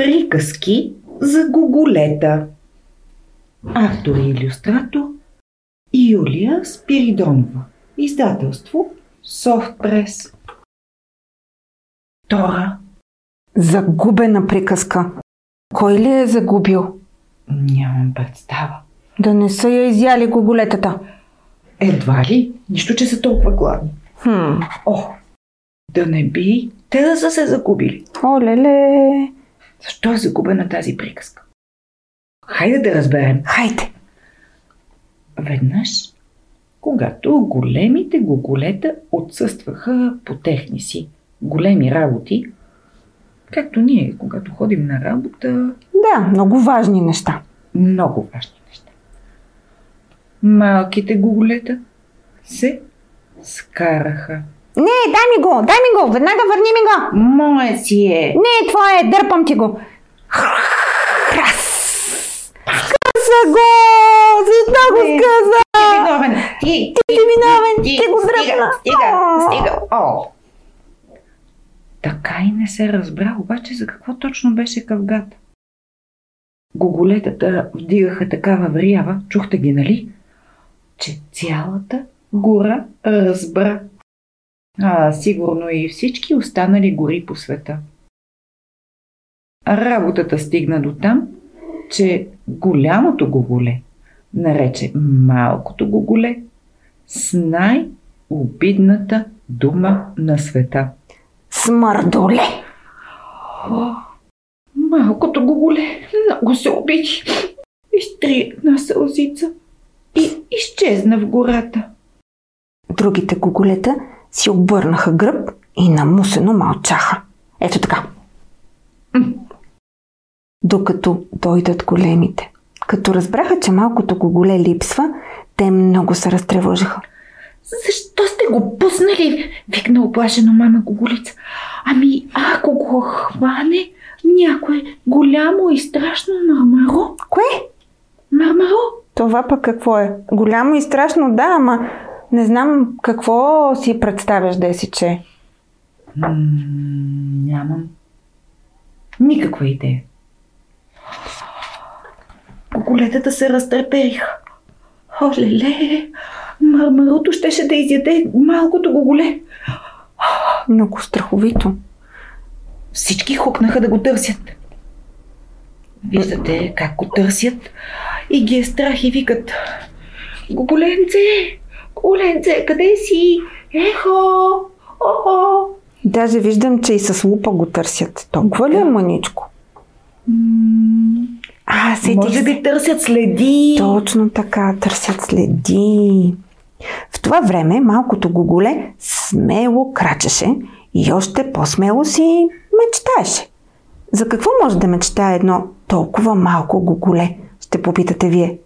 Приказки за гуголета. Автор и иллюстратор Юлия Спиридонова. Издателство Софтпрес. Тора. Загубена приказка. Кой ли е загубил? Нямам представа. Да не са я изяли гоголетата. Едва ли? Нищо, че са толкова гладни. Хм. О, да не би те да са се загубили. Оле-ле. Защо е загубена тази приказка? Хайде да разберем. Хайде. Веднъж, когато големите гоголета отсъстваха по техни си големи работи, както ние, когато ходим на работа, Да, много важни неща. много важни неща. Малките гоголета се скараха. Не, дай ми го, дай ми го, веднага върни ми го. Мое си е! Не, това е, дърпам ти го. Храс. Скъса го! Защо го сказа? Ти виновен! Ти! Ти си виновен, ти го дръпна. стига, стига! О! Така и не се разбра обаче за какво точно беше къвгата. Гоголетата вдигаха такава врява, чухте ги, нали? Че цялата гора разбра. А, сигурно и всички останали гори по света. Работата стигна до там, че голямото гоголе нарече малкото гоголе с най-обидната дума на света. Смърдоле. О, малкото гоголе много се обиди. Изтри една сълзица и изчезна в гората. Другите гоголета си обърнаха гръб и намусено мълчаха. Ето така. Докато дойдат големите. Като разбраха, че малкото гоголе липсва, те много се разтревожиха. Защо сте го пуснали? Викна оплашено мама Гоголица. Ами, ако го хване някое голямо и страшно мармаро, Кое? мармаро, Това пък какво е? Голямо и страшно, да, ама не знам какво си представяш, Десиче. М, нямам никаква идея. Гоголетата се разтрепериха. Оле-ле, мармарото щеше да изяде малкото гоголе. Много страховито. Всички хукнаха да го търсят. Виждате как го търсят и ги е страх и викат Гоголенце, Гоголенце, къде си? Ехо, охо. Даже виждам, че и с лупа го търсят. Толкова ли е мъничко? М, А, сетих Може би търсят следи. Точно така, търсят следи. В това време малкото гоголе смело крачеше и още по-смело си мечтаеше. За какво може да мечтае едно толкова малко гоголе? Ще попитате вие.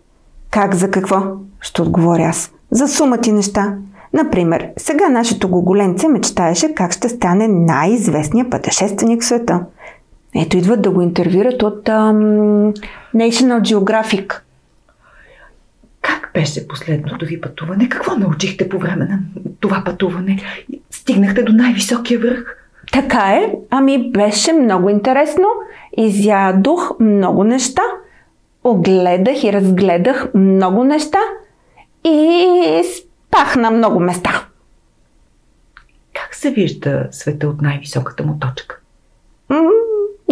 Как за какво? Ще отговоря аз. За сумати неща. Например, сега нашето гоголенце мечтаеше как ще стане най-известният пътешественик в света. Ето идват да го интервюрат от ам, National Geographic. Как беше последното ви пътуване? Какво научихте по време на това пътуване? Стигнахте до най-високия връх? Така е, ами беше много интересно. Изядох много неща, огледах и разгледах много неща и спах на много места. Как се вижда света от най-високата му точка? М-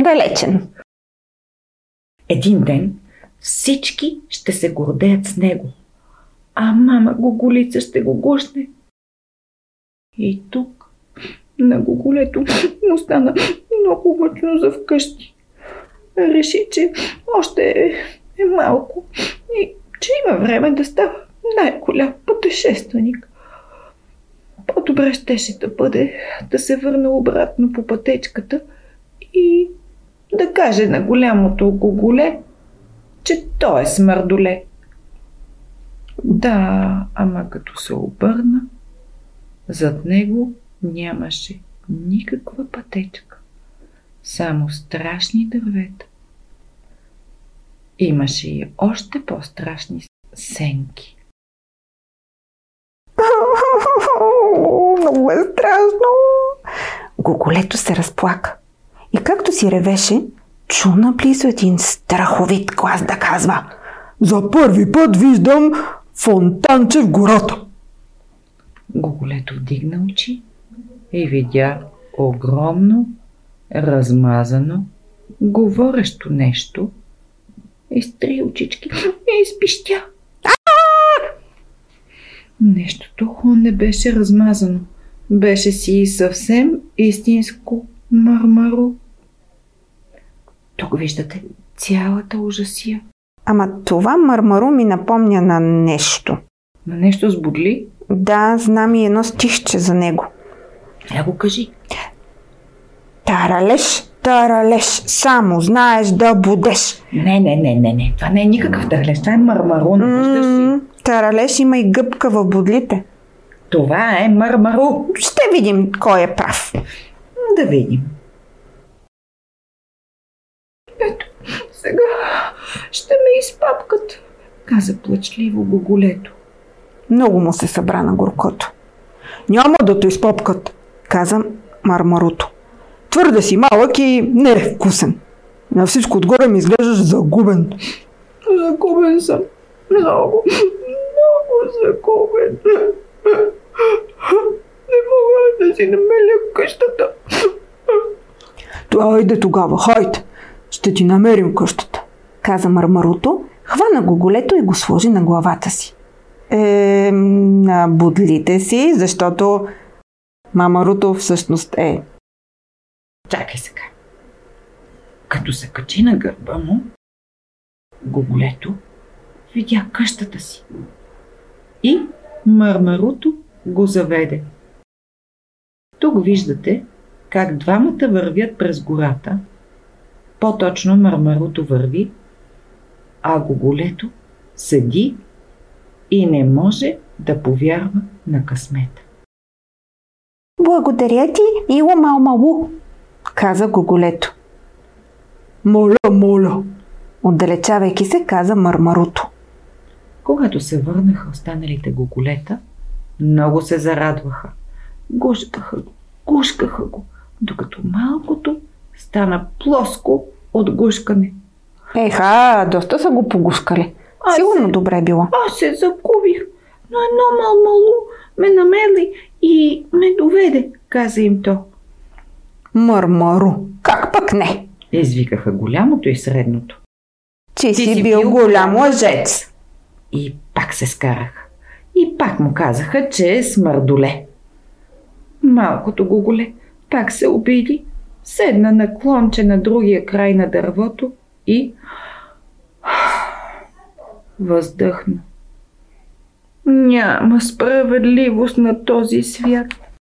далечен. Един ден всички ще се гордеят с него, а мама Гоголица ще го гушне. И тук на Гоголето му стана много мъчно за вкъщи. Реши, че още е, е малко и че има време да става най-голям пътешественик. По-добре щеше да бъде да се върне обратно по пътечката и да каже на голямото гоголе, че той е смърдоле. Да, ама като се обърна, зад него нямаше никаква пътечка, само страшни дървета. Имаше и още по-страшни сенки. Много е страшно. Гоголето се разплака. И както си ревеше, чу наблизо един страховит глас да казва За първи път виждам фонтанче в гората. Гуголето вдигна очи и видя огромно, размазано, говорещо нещо, изтри очички и изпищя. Нещото не беше размазано. Беше си съвсем истинско мърмаро. Тук виждате цялата ужасия. Ама това мърмаро ми напомня на нещо. На нещо с бодли? Да, знам и едно стихче за него. Я го кажи. Таралеш, таралеш, само знаеш да будеш. Не, не, не, не, не. Това не е никакъв търлеж. Това е мърмаро. Не виждаш ли? М, Таралеш има и гъбка в бодлите. Това е мърмаро. Ще видим кой е прав. Да видим. Ето, сега ще ме изпапкат, каза плачливо Гоголето. Много му се събра на горкото. Няма да те изпопкат. Каза мармаруто. Твърде си малък и не е вкусен. На всичко отгоре ми изглеждаш загубен. Загубен съм. Много, много загубен. Не мога да си намеря къщата. Айде тогава, хайде. Ще ти намерим къщата. Каза мармаруто, хвана го голето и го сложи на главата си. Е, на бодлите си, защото мамаруто всъщност е. Чакай сега. Като се качи на гърба му, Гоголето видя къщата си. И мърмаруто го заведе. Тук виждате как двамата вървят през гората. По-точно мърмаруто върви, а Гоголето седи и не може да повярва на късмета. Благодаря ти, Ило Малмалу, каза Гоголето. Моля, моля. Отдалечавайки се, каза Мармаруто. Когато се върнаха останалите гоголета, много се зарадваха. Гушкаха го, гушкаха го, докато малкото стана плоско от гушкане. Еха, доста са го погускали. Аз Сигурно се- добре е било. Аз се загубих, но едно мал-малу ме намери и ме доведе, каза им то. Мърмару, как пък не? Извикаха голямото и средното. Че си, бил голям лъжец. И пак се скараха. И пак му казаха, че е смърдоле. Малкото гоголе пак се обиди, седна на клонче на другия край на дървото и въздъхна. Няма справедливост на този свят.